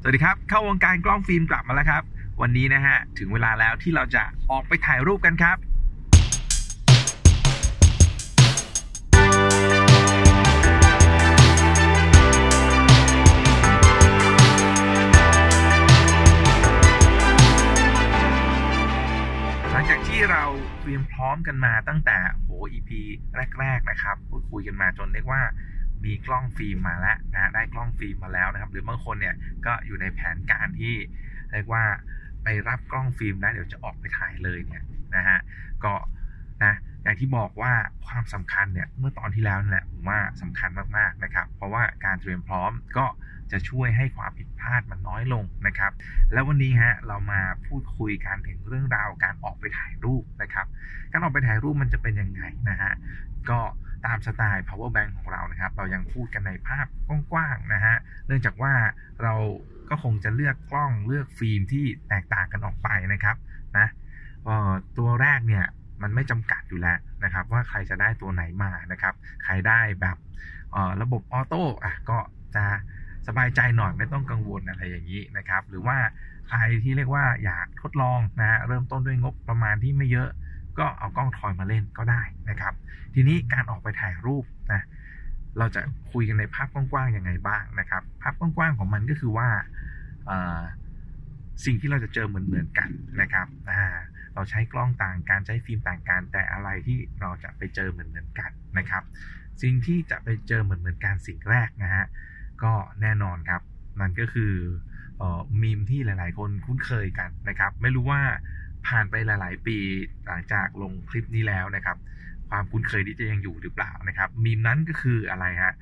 สวัสดีครับ เข้าวงการกล้องฟิล์มกลับมาแล้วครับ วันนี้นะฮะ ถึงเวลาแล้วที่เราจะออกไปถ่ายรูปกันครับ ราเตรียมพร้อมกันมาตั้งแต่โห EP แรก ๆนะครับ พูดคุยกันมาจนเรียกว่ามีกล้องฟิล์มมาแล้วนะได้กล้องฟิล์มมาแล้วนะครับ หรือบางคนเนี่ยก็อยู่ในแผนการที่เรียกว่าไปรับกล้องฟิล์มแล้วเดี๋ยวจะออกไปถ่ายเลยเนี่ยนะฮะก็นะ อย่างที่บอกว่าความสำคัญเนี่ยเมื่อตอนที่แล้วนั่นแหละผมว่าสำคัญมากๆนะครับ เพราะว่าการเตรียมพร้อมก็จะช่วยให้ความผิดพลาดมันน้อยลงนะครับ แล้ววันนี้ฮะเรามาพูดคุยกันถึงเรื่องราวการออกไปถ่ายรูปนะครับ การออกไปถ่ายรูปมันจะเป็นยังไงนะฮะก็ตามสไตล์ power bank ของเรานะครับ เรายังพูดกันในภาพกว้างๆนะฮะเนื่องจากว่าเราก็คงจะเลือกกล้องเลือกฟิล์มที่แตกต่างกันออกไปนะครับนะตัวแรกเนี่ย มันไม่จำกัดอยู่แล้วนะครับ ว่าใครจะได้ตัวไหนมานะครับ ใครได้แบบระบบออโต้อะก็จะสบายใจหน่อยไม่ต้องกังวลอะไรอย่างนี้นะครับ หรือว่าใครที่เรียกว่าอยากทดลองนะฮะเริ่มต้นด้วยงบประมาณที่ไม่เยอะ ก็เอากล้องทอยมาเล่นก็ได้นะครับ ทีนี้การออกไปถ่ายรูปนะเราจะคุยกันในภาพกว้างๆยังไงบ้างนะครับ ภาพกว้างๆของมันก็คือว่า สิ่งที่เราจะเจอเหมือนๆกันนะครับอ่าเราใช้กล้องต่างการใช้ฟิล์มต่างกันแต่อะไรที่เราจะไปเจอเหมือนๆกันนะครับ สิ่งที่จะไปเจอเหมือนๆกันสิ่งแรกนะฮะก็แน่นอนครับมันก็คือเอ่อมีมที่หลาย ๆ คนคุ้นเคยกันนะครับ ไม่รู้ว่าผ่านไปหลาย ๆ ปีหลังจากลงคลิปนี้แล้วนะครับ ความคุ้นเคยนี้จะยังอยู่หรือเปล่านะครับมีมนั้นก็คืออะไรฮะ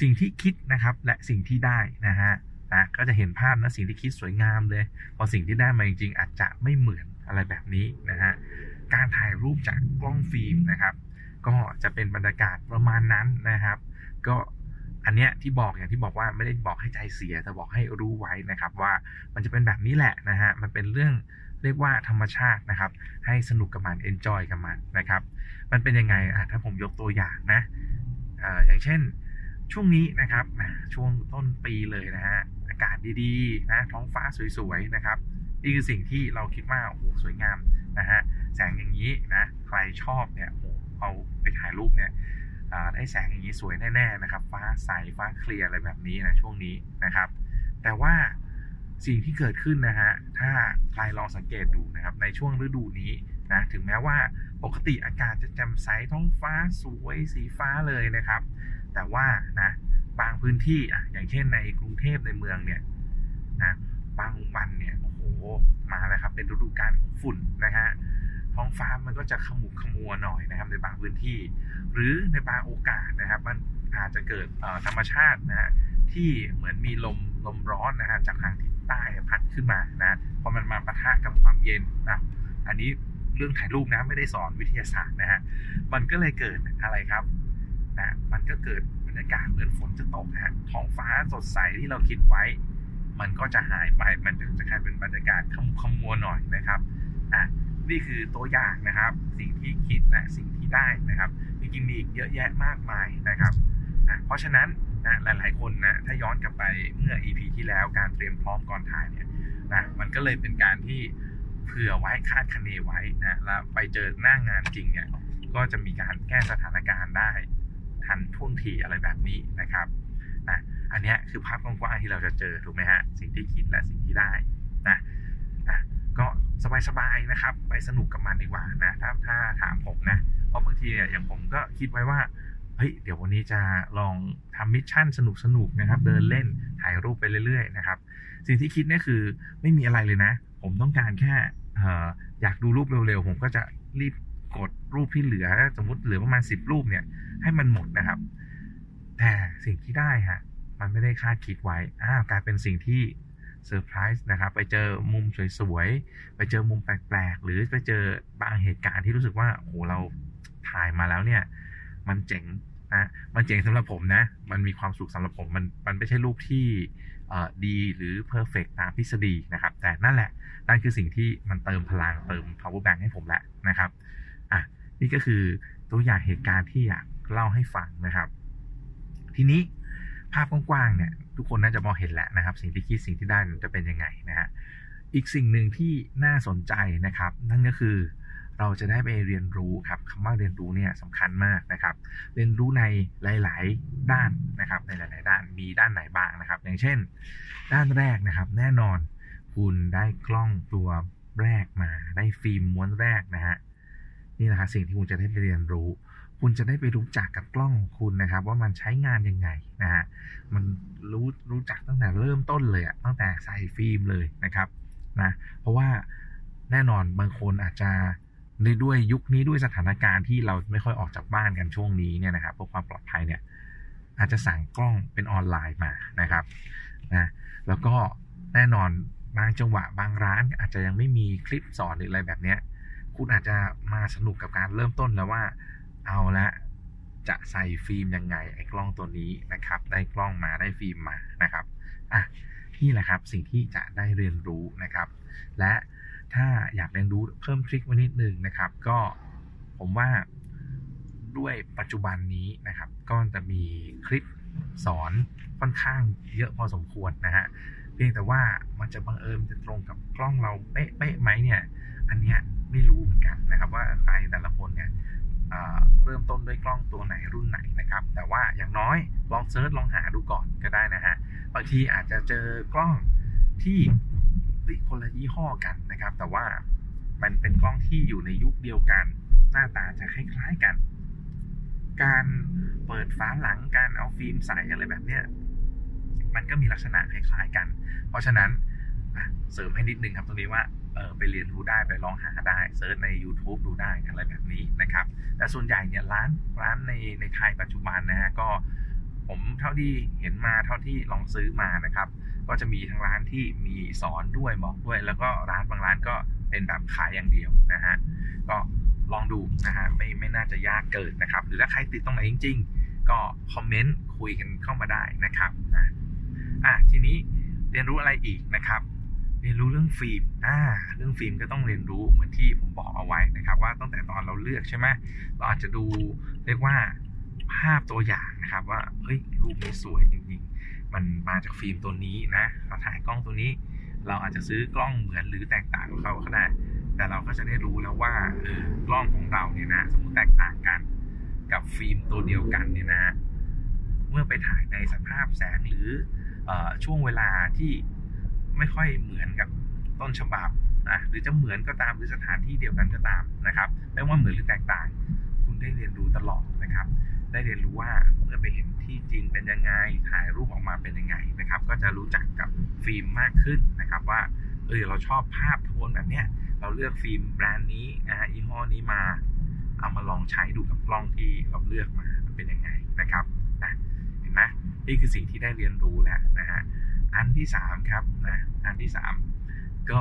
สิ่งที่คิดนะครับและสิ่งที่ได้นะฮะ นะก็จะเห็นภาพนะสิ่งที่คิดสวยงามเลย พอสิ่งที่ได้มาจริงๆ อาจจะไม่เหมือนอะไรแบบนี้นะฮะการถ่ายรูปจากกล้องฟิล์มนะครับ ก็จะเป็นบรรยากาศประมาณนั้นนะครับ ก็อันเนี้ยที่บอกอย่างที่บอกว่าไม่ได้บอกให้ใจเสียแต่บอกให้รู้ไว้นะครับว่ามันจะเป็นแบบนี้แหละนะฮะมันเป็นเรื่องเรียกว่าธรรมชาตินะครับ ให้สนุกกับมัน enjoy กับมันนะครับ มันเป็นยังไงอะถ้าผมยกตัวอย่างนะอ่าอย่างเช่นช่วงนี้นะครับช่วงต้นปีเลยนะฮะากาศดีๆนะท้องฟ้าสวยๆนะครับนี่คือสิ่งที่เราคิดว่าโอ้โหสวยงามนะฮะแสงอย่างนี้นะใครชอบเนี่ยโอ้เอาไปถ่ายรูปเนี่ยอ่าได้แสงอย่างนี้สวยแน่ๆนะครับ ฟ้าใสฟ้าเคลียร์อะไรแบบนี้นะช่วงนี้นะครับ แต่ว่าสิ่งที่เกิดขึ้นนะฮะถ้าใครลองสังเกตดูนะครับในช่วงฤดูนี้นะถึงแม้ว่าปกติอากาศจะแจ่มใสท้องฟ้าสวยสีฟ้าเลยนะครับ แต่ว่านะ บางพื้นที่อะอย่างเช่นในกรุงเทพในเมืองเนี่ยนะบางวันเนี่ยโอ้โหมาแล้วครับเป็นฤดูกาลของฝุ่นนะฮะท้องฟ้ามันก็จะขมุกขมัวหน่อยนะครับในบางพื้นที่ หรือในบางโอกาสนะครับ มันอาจจะเกิดธรรมชาตินะฮะที่เหมือนมีลมลมร้อนนะฮะจากทางทิศใต้พัดขึ้นมานะพอมันมาปะทะกับความเย็นนะอันนี้เรื่องถ่ายรูปนะไม่ได้สอนวิทยาศาสตร์นะฮะมันก็เลยเกิดอะไรครับนะมันก็เกิด รรยากาศเหมือนฝนจะตกนะฮะท้องฟ้าสดใสที่เราคิดไว้ มันก็จะหายไปมันจะกลายเป็นบรรยากาศขมุขมัวหน่อยนะครับอะนี่คือตัวอย่างนะครับ สิ่งที่คิดและสิ่งที่ได้นะครับจริงๆมีอีกเยอะแยะมากมายนะครับนะเพราะฉะนั้นนะหลายๆคนนะถ้าย้อนกลับไปเมื่อ EP ที่แล้วการเตรียมพร้อมก่อนถ่ายเนี่ยนะมันก็เลยเป็นการที่เผื่อไว้คาดคะเนไว้นะแล้วไปเจอหน้างงานจริงเนี่ยก็จะมีการแก้สถานการณ์ได้ ทันท่วงทีอะไรแบบนี้นะครับนะอันนี้คือภาพกว้างๆที่เราจะเจอถูกไหมฮะสิ่งที่คิดและสิ่งที่ได้นะนะก็สบายๆนะครับ ไปสนุกกับมันดีกว่านะถ้าถ้าถามผมนะเพราะบางทีเนี่ยอย่างผมก็คิดไว้ว่าเฮ้ยเดี๋ยววันนี้จะลองทำมิชชั่นสนุกๆนะครับ เดินเล่นถ่ายรูปไปเรื่อยๆนะครับ สิ่งที่คิดนี่คือไม่มีอะไรเลยนะ ผมต้องการแค่เอ่ออยากดูรูปเร็วๆ ผมก็จะรีบ กดรูปที่เหลือ สมมติเหลือประมาณสิบรูปเนี่ย ให้มันหมดนะครับ แต่สิ่งที่ได้ฮะมันไม่ได้คาดคิดไว้อ้าวกลายเป็นสิ่งที่เซอร์ไพรส์นะครับ ไปเจอมุมสวยๆ ไปเจอมุมแปลกๆ หรือไปเจอบางเหตุการณ์ที่รู้สึกว่าโอ้โหเราถ่ายมาแล้วเนี่ย มันเจ๋งนะมันเจ๋งสำหรับผมนะ มันมีความสุขสำหรับผม มันมันไม่ใช่รูปที่เอ่อดีหรือเพอร์เฟกตามทฤษฎีนะครับ แต่นั่นแหละนั่นคือสิ่งที่มันเติมพลังเติม power bank ให้ผมแหละนะครับ อะนี่ก็คือตัวอย่างเหตุการณ์ที่อยากเล่าให้ฟังนะครับ ทีนี้ภาพกว้างๆเนี่ย ทุกคนน่าจะมองเห็นแล้วนะครับ สิ่งที่คิดสิ่งที่ได้จะเป็นยังไงนะฮะอีกสิ่งหนึ่งที่น่าสนใจนะครับ นั่นก็คือเราจะได้ไปเรียนรู้ครับคำว่าเรียนรู้เนี่ยสำคัญมากนะครับ เรียนรู้ในหลาย ๆ ด้านนะครับ ในหลาย ๆ ด้านมีด้านไหนบ้างนะครับ อย่างเช่น ด้านแรกนะครับ แน่นอนคุณได้กล้องตัวแรกมา ได้ฟิล์มม้วนแรกนะฮะ นี่แหละครับสิ่งที่คุณจะได้ไปเรียนรู้ คุณจะได้ไปรู้จักกับกล้องของคุณนะครับ ว่ามันใช้งานยังไงนะฮะมันรู้รู้จักตั้งแต่เริ่มต้นเลยอะตั้งแต่ใส่ฟิล์มเลยนะครับนะเพราะว่าแน่นอนบางคนอาจจะด้วยยุคนี้ด้วยสถานการณ์ที่เราไม่ค่อยออกจากบ้านกันช่วงนี้เนี่ยนะครับเพื่อความปลอดภัยเนี่ยอาจจะสั่งกล้องเป็นออนไลน์มานะครับนะแล้วก็แน่นอนบางจังหวะบางร้านอาจจะยังไม่มีคลิปสอนหรืออะไรแบบเนี้ย คุณอาจจะมาสนุกกับการเริ่มต้นแล้วว่า เอาละจะใส่ฟิล์มยังไงไอ้กล้องตัวนี้นะครับ ได้กล้องมาได้ฟิล์มมานะครับอะนี่แหละครับสิ่งที่จะได้เรียนรู้นะครับ และถ้าอยากเรียนรู้เพิ่มทริคไว้นิดนึงนะครับ ก็ผมว่าด้วยปัจจุบันนี้นะครับ ก็จะมีคลิปสอนค่อนข้างเยอะพอสมควรนะฮะ พียงแต่ว่ามันจะบังเอิญจะตรงกับกล้องเราเป๊ะๆไหมเนี่ย อันเนี้ยไม่รู้เหมือนกันนะครับว่าใครแต่ละคนเนี่ยเริ่มต้นด้วยกล้องตัวไหนรุ่นไหนนะครับ แต่ว่าอย่างน้อยลองเซิร์ชลองหาดูก่อนก็ได้นะฮะบางทีอาจจะเจอกล้องที่คนละยี่ห้อกันนะครับ แต่ว่ามันเป็นกล้องที่อยู่ในยุคเดียวกัน หน้าตาจะคล้ายๆกัน การเปิดฝาหลังการเอาฟิล์มใส่อะไรแบบเนี้ย มันก็มีลักษณะคล้ายๆกัน เพราะฉะนั้นเสริมให้นิดนึงครับตรงนี้ว่าเออไปเรียนรู้ได้ไปลองหาได้ search ใน YouTube ดูได้อะไรแบบนี้นะครับ แต่ส่วนใหญ่เนี่ยร้านร้านในในไทยปัจจุบันนะฮะก็ผมเท่าที่เห็นมาเท่าที่ลองซื้อมานะครับ ก็จะมีทั้งร้านที่มีสอนด้วยบอกด้วย แล้วก็ร้านบางร้านก็เป็นแบบขายอย่างเดียวนะฮะก็ลองดูนะฮะไม่ไม่น่าจะยากเกินนะครับ หรือถ้าใครติดตรงไหนจริง ๆ ก็คอมเมนต์คุยกันเข้ามาได้นะครับนะ อะทีนี้เรียนรู้อะไรอีกนะครับ เรียนรู้เรื่องฟิล์มอ่าเรื่องฟิล์มก็ต้องเรียนรู้เหมือนที่ผมบอกเอาไว้นะครับ ว่าตั้งแต่ตอนเราเลือกใช่ไหมเราอาจจะดูเรียกว่าภาพตัวอย่างนะครับ ว่าเฮ้ยรูปนี้สวยจริงๆมันมาจากฟิล์มตัวนี้นะเราถ่ายกล้องตัวนี้ เราอาจจะซื้อกล้องเหมือนหรือแตกต่างกับเขาก็ได้แต่เราก็จะได้รู้แล้วว่าเออกล้องของเราเนี่ยนะสมมติแตกต่างกันกับฟิล์มตัวเดียวกันเนี่ยนะ เมื่อไปถ่ายในสภาพแสงหรือ ช่วงเวลาที่ไม่ค่อยเหมือนกับต้นฉบับนะหรือจะเหมือนก็ตามหรือสถานที่เดียวกันก็ตามนะครับไม่ว่าเหมือนหรือแตกต่าง คุณได้เรียนรู้ตลอดนะครับ ได้เรียนรู้ว่าเมื่อไปเห็นที่จริงเป็นยังไงถ่ายรูปออกมาเป็นยังไงนะครับ ก็จะรู้จักกับฟิล์มมากขึ้นนะครับว่าเออเราชอบภาพโทนแบบเนี้ยเราเลือกฟิล์มแบรนด์นี้นะฮะยี่ห้อนี้มา เอามาลองใช้ดูกับกล้องที่เราเลือกมาเป็นยังไงนะครับนะเห็นไหม นี่คือสิ่งที่ได้เรียนรู้แล้วนะฮะอันที่สามครับนะอันที่สามก็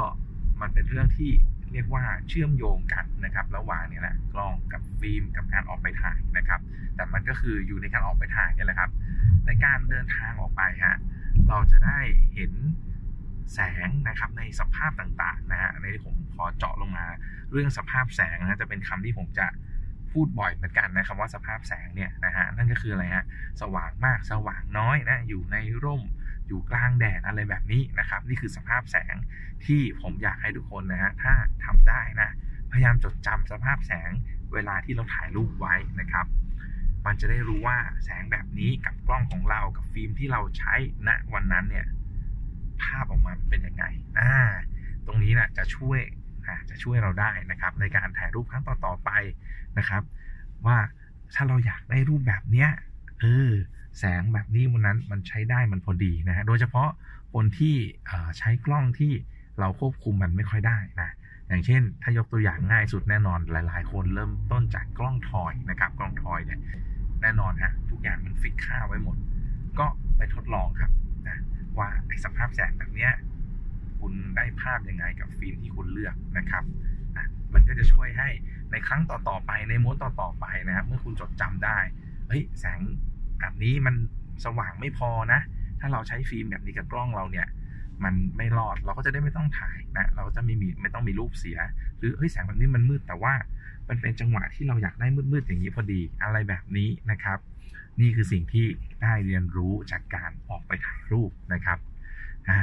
มันเป็นเรื่องที่เรียกว่าเชื่อมโยงกันนะครับ ระหว่างเนี่ยแหละกล้องกับฟิล์มกับการออกไปถ่ายนะครับ แต่มันก็คืออยู่ในการออกไปถ่ายนี่แหละครับ ในการเดินทางออกไปฮะเราจะได้เห็นแสงนะครับในสภาพต่างๆนะฮะในที่ผมขอเจาะลงมา เรื่องสภาพแสงนะจะเป็นคำที่ผมจะ พูดบ่อยเหมือนกันนะครับว่าสภาพแสงเนี่ยนะฮะนั่นก็คืออะไรฮะสว่างมากสว่างน้อยนะอยู่ในร่มอยู่กลางแดดอะไรแบบนี้นะครับ นี่คือสภาพแสงที่ผมอยากให้ทุกคนนะฮะถ้าทำได้นะพยายามจดจำสภาพแสงเวลาที่เราถ่ายรูปไว้นะครับ มันจะได้รู้ว่าแสงแบบนี้กับกล้องของเรากับฟิล์มที่เราใช้ณวันนั้นเนี่ยภาพออกมาเป็นยังไงอ่าตรงนี้นะจะช่วย จะช่วยเราได้นะครับ ในการถ่ายรูปครั้งต่อๆไปนะครับ ว่าถ้าเราอยากได้รูปแบบเนี้ยเออแสงแบบนี้วันนั้นมันใช้ได้มันพอดีนะฮะโดยเฉพาะคนที่ใช้กล้องที่เราควบคุมมันไม่ค่อยได้นะอย่างเช่น ถ้ายกตัวอย่างง่ายสุดแน่นอนหลาย ๆ คนเริ่มต้นจากกล้องทอยนะครับกล้องทอยเนี่ยแน่นอนฮะทุกอย่างมันฟิกค่าไว้หมด ก็ไปทดลองครับนะว่าไอสภาพแสงแบบเนี้ย คุณได้ภาพยังไงกับฟิล์มที่คุณเลือกนะครับนะมันก็จะช่วยให้ในครั้งต่อๆไปในม้วนต่อๆไปนะครับ เมื่อคุณจดจำได้เฮ้ยแสงแบบนี้มันสว่างไม่พอนะ ถ้าเราใช้ฟิล์มแบบนี้กับกล้องเราเนี่ย มันไม่รอดเราก็จะได้ไม่ต้องถ่ายนะ เราจะไม่มีไม่ต้องมีรูปเสีย หรือเฮ้ยแสงแบบนี้มันมืดแต่ว่ามันเป็นจังหวะที่เราอยากได้มืดๆอย่างนี้พอดีอะไรแบบนี้นะครับ นี่คือสิ่งที่ได้เรียนรู้จากการออกไปถ่ายรูปนะครับอ่า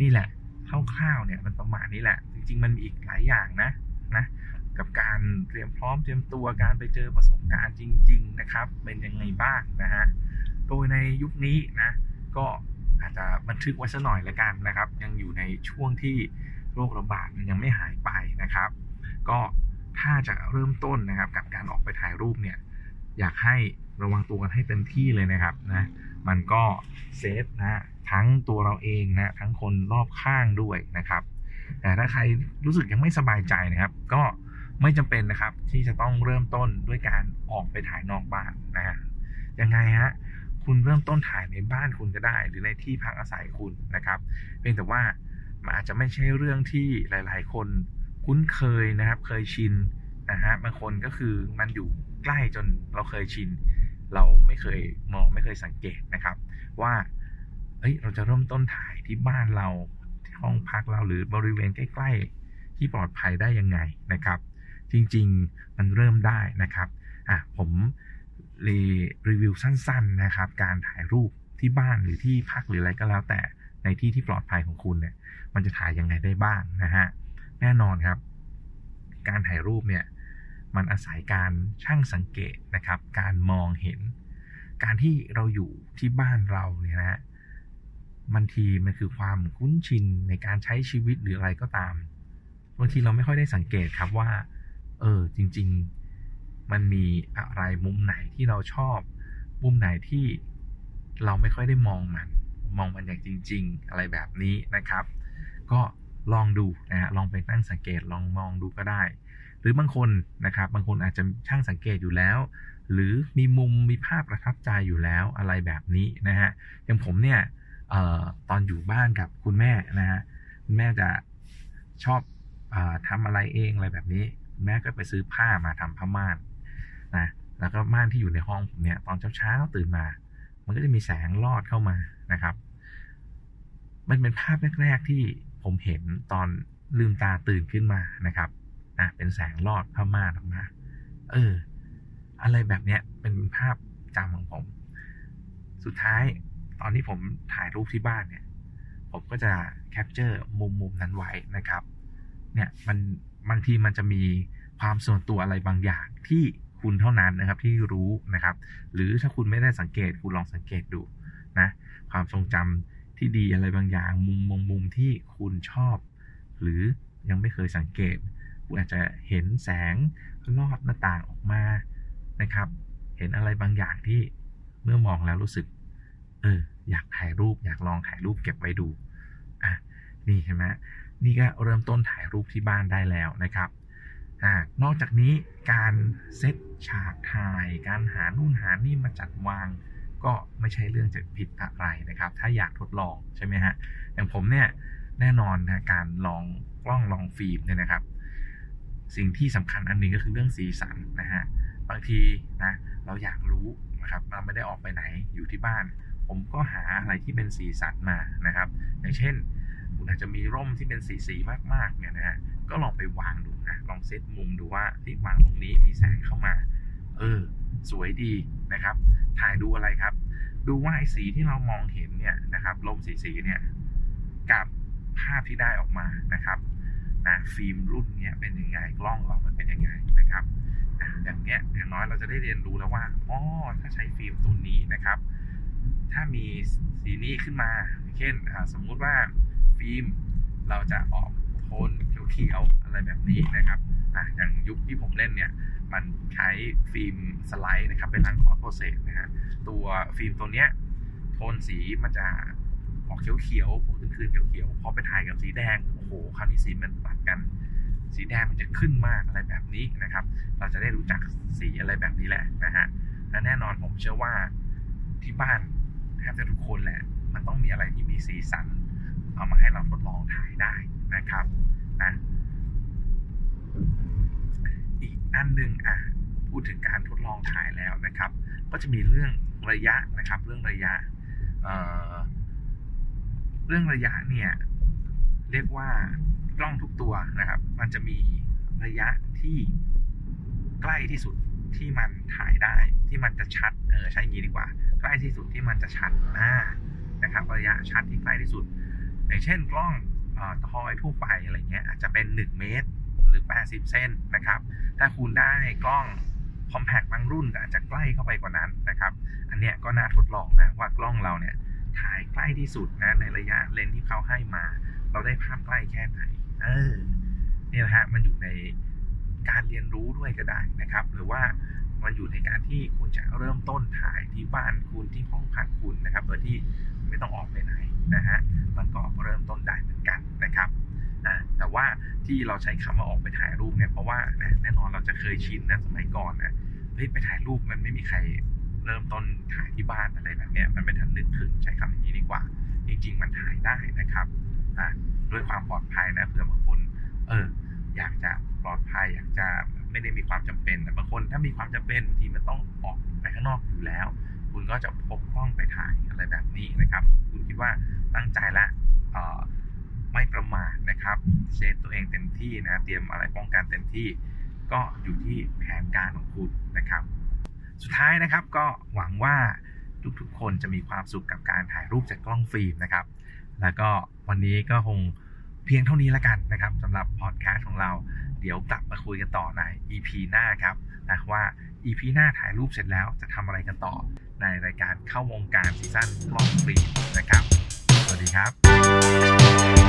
นี่แหละ คร่าวๆเนี่ยมันประมาณนี้แหละ จริงๆ มันมีอีกหลายอย่างนะนะกับการเตรียมพร้อมเตรียมตัวการไปเจอประสบการณ์จริง ๆ นะครับ เป็นยังไงบ้างนะฮะโดยในยุคนี้นะก็อาจจะบันทึกไว้สักหน่อยละกันนะครับ ยังอยู่ในช่วงที่โรคระบาดมันยังไม่หายไปนะครับ ก็ถ้าจะเริ่มต้นนะครับกับการออกไปถ่ายรูปเนี่ยอยากให้ระวังตัวกันให้เต็มที่เลยนะครับนะมันก็เซฟนะ ทั้งตัวเราเองนะทั้งคนรอบข้างด้วยนะครับแต่ถ้าใครรู้สึกยังไม่สบายใจนะครับ ก็ไม่จำเป็นนะครับ ที่จะต้องเริ่มต้นด้วยการออกไปถ่ายนอกบ้านนะฮะยังไงฮะคุณเริ่มต้นถ่ายในบ้านคุณก็ได้ หรือในที่พักอาศัยคุณนะครับ เพียงแต่ว่ามันอาจจะไม่ใช่เรื่องที่หลาย ๆ คนคุ้นเคยนะครับ เคยชินนะฮะบางคนก็คือมันอยู่ใกล้จนเราเคยชิน เราไม่เคยมองไม่เคยสังเกตนะครับ ว่า เอ้ย เราจะเริ่มต้นถ่ายที่บ้านเราที่ห้องพักเราหรือบริเวณใกล้ๆ ที่ปลอดภัยได้ยังไงนะครับ จริงๆมันเริ่มได้นะครับอะผมรีรีวิวสั้นๆนะครับ การถ่ายรูปที่บ้านหรือที่พักหรืออะไรก็แล้วแต่ในที่ที่ปลอดภัยของคุณเนี่ย มันจะถ่ายยังไงได้บ้างนะฮะแน่นอนครับ การถ่ายรูปเนี่ยมันอาศัยการช่างสังเกตนะครับ การมองเห็น การที่เราอยู่ที่บ้านเราเนี่ยนะ บางทีมันคือความคุ้นชินในการใช้ชีวิตหรืออะไรก็ตามบางทีเราไม่ค่อยได้สังเกตครับว่า เออจริง ๆ มันมีอะไรมุมไหนที่เราชอบ มุมไหนที่เราไม่ค่อยได้มองมัน มองมันอย่างจริง ๆ อะไรแบบนี้นะครับ ก็ลองดูนะฮะลองไปตั้งสังเกตลองมองดูก็ได้ หรือบางคนนะครับ บางคนอาจจะช่างสังเกตอยู่แล้ว หรือมีมุมมีภาพประทับใจอยู่แล้วอะไรแบบนี้นะฮะอย่างผมเนี่ย เอ่อตอนอยู่บ้านกับคุณแม่นะฮะคุณแม่จะชอบอทำอะไรเองอะไรแบบนี้ แม่ก็ไปซื้อผ้ามาทำผ้าม่านนะแล้วก็ม่านที่อยู่ในห้องผมเนี่ยตอนเช้าๆตื่นมา มันก็จะมีแสงลอดเข้ามานะครับ มันเป็นภาพแรก ๆที่ผมเห็นตอนลืมตาตื่นขึ้นมานะครับอะเป็นแสงลอดผ้าม่านออกมา เออ อะไรแบบเนี้ยเป็นภาพจำของผม สุดท้าย ตอนที่ผมถ่ายรูปที่บ้านเนี่ย ผมก็จะแคปเจอร์มุมมุมนั้นไว้นะครับ เนี่ยมันบางทีมันจะมีความส่วนตัวอะไรบางอย่างที่คุณเท่านั้นนะครับที่รู้นะครับ หรือถ้าคุณไม่ได้สังเกตคุณลองสังเกตดูนะ ความทรงจำที่ดีอะไรบางอย่าง มุมมุมมุมที่คุณชอบ หรือยังไม่เคยสังเกตคุณอาจจะเห็นแสงลอดหน้าต่างออกมานะครับ เห็นอะไรบางอย่างที่เมื่อมองแล้วรู้สึก เออ อยากถ่ายรูปอยากลองถ่ายรูปเก็บไว้ดูอะนี่ใช่ไหมนี่ก็เริ่มต้นถ่ายรูปที่บ้านได้แล้วนะครับอ่านอกจากนี้การเซตฉากถ่าย การหานู่นหานี่มาจัดวาง ก็ไม่ใช่เรื่องจะผิดอะไรนะครับ ถ้าอยากทดลองใช่ไหมฮะอย่างผมเนี่ยแน่นอนนะการลองกล้องลองฟิล์มเนี่ยนะครับ สิ่งที่สำคัญอันนึงก็คือเรื่องสีสันนะฮะบางทีนะเราอยากรู้นะครับเราไม่ได้ออกไปไหนอยู่ที่บ้าน ผมก็หาอะไรที่เป็นสีสันมานะครับ อย่างเช่นคุณอาจจะมีร่มที่เป็นสีสีมากๆเนี่ยนะฮะก็ลองไปวางดูนะลองเซตมุมดูว่าที่วางตรงนี้มีแสงเข้ามา เออ สวยดีนะครับ ถ่ายดูอะไรครับ ดูว่าไอ้สีที่เรามองเห็นเนี่ยนะครับร่มสีสีเนี่ยกับภาพที่ได้ออกมานะครับนะฟิล์มรุ่นเนี้ยเป็นยังไงกล้องเรามันเป็นยังไงนะครับอย่างเนี้ยอย่างน้อยเราจะได้เรียนรู้แล้วว่าอ๋อถ้าใช้ฟิล์มตัวนี้นะครับ ถ้ามีสีนี้ขึ้นมา เช่นสมมุติว่าฟิล์มเราจะออกโทนเขียวๆอะไรแบบนี้นะครับอะอย่างยุคที่ผมเล่นเนี่ย มันใช้ฟิล์มสไลด์นะครับ เป็นทาง cross process นะฮะตัวฟิล์มตัวเนี้ยโทนสีมันจะออกเขียวๆคืนคืนๆเขียวๆพอไปถ่ายกับสีแดงโอ้โหคราวนี้สีมันตัดกัน สีแดงมันจะขึ้นมากอะไรแบบนี้นะครับ เราจะได้รู้จักสีอะไรแบบนี้แหละนะฮะและแน่นอนผมเชื่อว่าที่บ้าน แทบจะทุกคนแหละ มันต้องมีอะไรที่มีสีสัน เอามาให้เราทดลองถ่ายได้นะครับนะอีกอันหนึ่งอะพูดถึงการทดลองถ่ายแล้วนะครับ ก็จะมีเรื่องระยะนะครับ เรื่องระยะเเรื่องระยะเนี่ยเรียกว่ากล้องทุกตัวนะครับ มันจะมีระยะที่ใกล้ที่สุด ที่มันถ่ายได้ที่มันจะชัดเออใช้งี้ดีกว่า ใกล้ที่สุดที่มันจะชัดอ่านะครับระยะชัดที่ใกล้ที่สุด อย่างเช่นกล้องออทอยทั่วไปอะไรเงี้ยอาจจะเป็น 1 เมตรหรือ 80 เส้นนะครับ ถ้าคุณได้กล้องคอมแพคบางรุ่นก็อาจจะใกล้เข้าไปกว่านั้นนะครับ อันเนี้ยก็น่าทดลองนะว่ากล้องเราเนี่ยถ่ายใกล้ที่สุดนะในระยะเลนที่เขาให้มา เราได้ภาพใกล้แค่ไหน เออนี่แหละฮะมันอยู่ใน การเรียนรู้ด้วยก็ได้นะครับ หรือว่ามันอยู่ในการที่คุณจะเริ่มต้นถ่ายที่บ้านคุณที่ห้องพักคุณนะครับ โดยที่ไม่ต้องออกไปไหนนะฮะมันก็เริ่มต้นได้เหมือนกันนะครับแต่ว่าที่เราใช้คำว่าออกไปถ่ายรูปเนี่ยเพราะว่าแน่นอนเราจะเคยชินนะสมัยก่อนนะเฮ้ยไปถ่ายรูปมันไม่มีใครเริ่มต้นถ่ายที่บ้านอะไรแบบเนี้ยมันไม่ทันนึกถึงใช้คำอย่างนี้ดีกว่า จริง ๆ มันถ่ายได้นะครับอ่าด้วยความปลอดภัยนะเผื่อบางคนเออ อยากจะปลอดภัยอยากจะไม่ได้มีความจำเป็น แต่บางคนถ้ามีความจำเป็นบางทีมันต้องออกไปข้างนอกอยู่แล้ว คุณก็จะพกกล้องไปถ่ายอะไรแบบนี้นะครับ คุณคิดว่าตั้งใจและไม่ประมาทนะครับเซฟตัวเองเต็มที่นะเตรียมอะไรป้องกันเต็มที่ ก็อยู่ที่แผนการของคุณนะครับ สุดท้ายนะครับก็หวังว่าทุกๆคนจะมีความสุขกับการถ่ายรูปจากกล้องฟิล์มนะครับ แล้วก็วันนี้ก็คง เพียงเท่านี้แล้วกันนะครับสำหรับพอดแคสต์ของเรา เดี๋ยวกลับมาคุยกันต่อใน EP หน้าครับนะว่า EP หน้าถ่ายรูปเสร็จแล้วจะทำอะไรกันต่อ ในรายการเข้าวงการซีซั่นกล้องฟิล์มนะครับ สวัสดีครับ